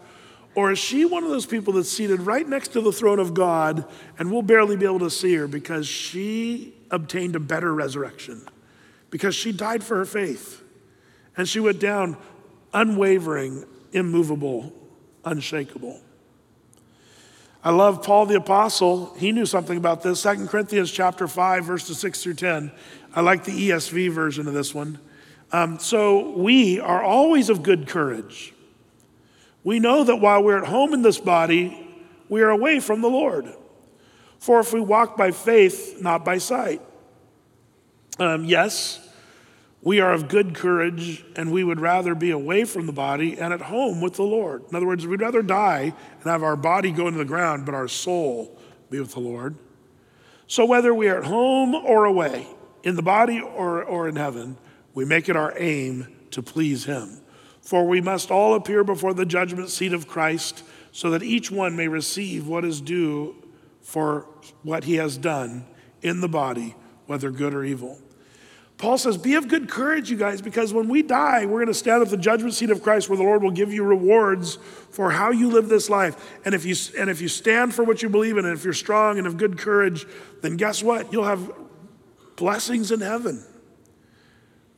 Or is she one of those people that's seated right next to the throne of God and we'll barely be able to see her because she obtained a better resurrection? Because she died for her faith and she went down unwavering, immovable, unshakable. I love Paul the apostle. He knew something about this. 2 Corinthians chapter 5 verses 6 through 10. I like the ESV version of this one. Um, so we are always of good courage. We know that while we're at home in this body, we are away from the Lord. For if we walk by faith, not by sight. Um, yes, we are of good courage and we would rather be away from the body and at home with the Lord. In other words, we'd rather die and have our body go into the ground, but our soul be with the Lord. So whether we are at home or away, in the body or, or in heaven, we make it our aim to please Him. For we must all appear before the judgment seat of Christ so that each one may receive what is due for what he has done in the body, whether good or evil. Paul says, Be of good courage, you guys, because when we die, we're going to stand at the judgment seat of Christ where the Lord will give you rewards for how you live this life. And if you, and if you stand for what you believe in, and if you're strong and of good courage, then guess what? You'll have blessings in heaven.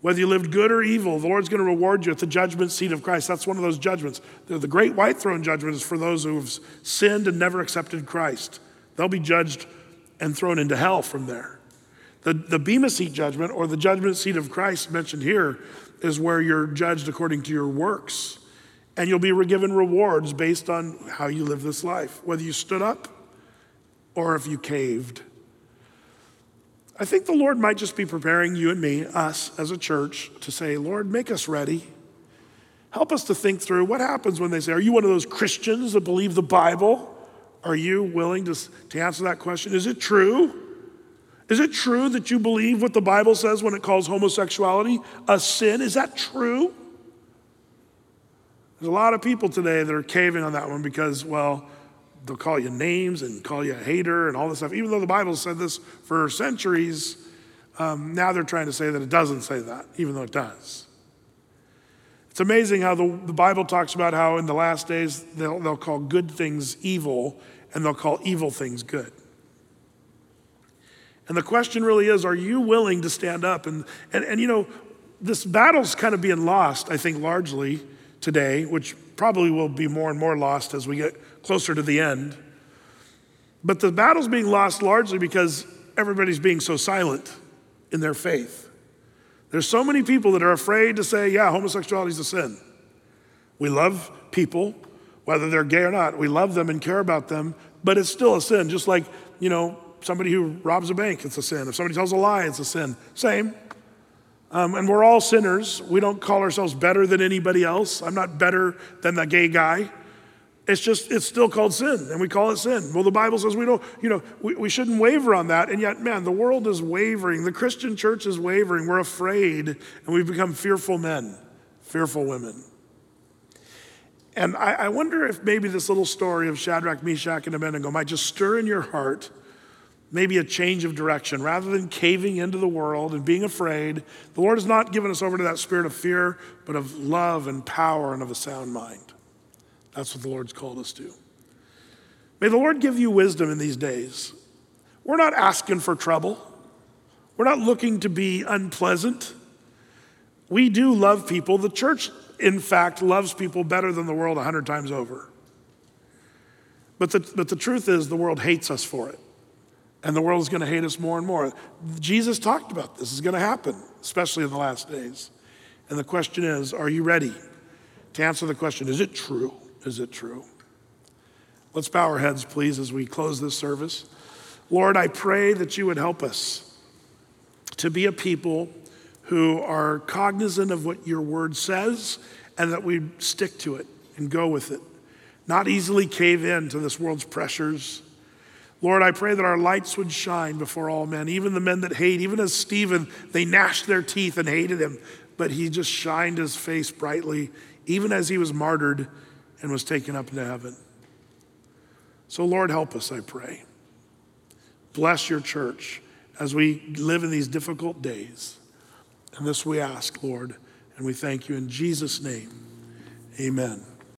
Whether you lived good or evil, the Lord's going to reward you at the judgment seat of Christ. That's one of those judgments. The great white throne judgment is for those who have sinned and never accepted Christ. They'll be judged and thrown into hell from there. The, the Bema seat judgment, or the judgment seat of Christ mentioned here, is where you're judged according to your works. And you'll be given rewards based on how you live this life, whether you stood up or if you caved. I think the Lord might just be preparing you and me, us as a church, to say, Lord, make us ready. Help us to think through what happens when they say, Are you one of those Christians that believe the Bible? Are you willing to, to answer that question? Is it true? Is it true that you believe what the Bible says when it calls homosexuality a sin? Is that true? There's a lot of people today that are caving on that one because, well, they'll call you names and call you a hater and all this stuff. Even though the Bible said this for centuries, um, now they're trying to say that it doesn't say that, even though it does. It's amazing how the, the Bible talks about how in the last days they'll, they'll call good things evil and they'll call evil things good. And the question really is are you willing to stand up? And, and, and you know, this battle's kind of being lost, I think, largely today, which probably will be more and more lost as we get closer to the end. But the battle's being lost largely because everybody's being so silent in their faith. There's so many people that are afraid to say, yeah, homosexuality is a sin. We love people, whether they're gay or not. We love them and care about them, but it's still a sin. Just like, you know, somebody who robs a bank, it's a sin. If somebody tells a lie, it's a sin. Same. Um, and we're all sinners. We don't call ourselves better than anybody else. I'm not better than the gay guy. It's just, it's still called sin, and we call it sin. Well, the Bible says we don't, you know, we, we shouldn't waver on that. And yet, man, the world is wavering. The Christian church is wavering. We're afraid, and we've become fearful men, fearful women. And I, I wonder if maybe this little story of Shadrach, Meshach, and Abednego might just stir in your heart maybe a change of direction. Rather than caving into the world and being afraid, the Lord has not given us over to that spirit of fear, but of love and power and of a sound mind. That's what the Lord's called us to. May the Lord give you wisdom in these days. We're not asking for trouble. We're not looking to be unpleasant. We do love people. The church, in fact, loves people better than the world a hundred times over. But the, but the truth is, the world hates us for it and the world is going to hate us more and more. Jesus talked about this is going to happen, especially in the last days. And the question is, are you ready to answer the question, is it true? Is it true? Let's bow our heads, please, as we close this service. Lord, I pray that you would help us to be a people who are cognizant of what your word says and that we stick to it and go with it, not easily cave in to this world's pressures Lord, I pray that our lights would shine before all men, even the men that hate, even as Stephen, they gnashed their teeth and hated him, but he just shined his face brightly, even as he was martyred and was taken up into heaven. So, Lord, help us, I pray. Bless your church as we live in these difficult days. And this we ask, Lord, And we thank you in Jesus' name. Amen.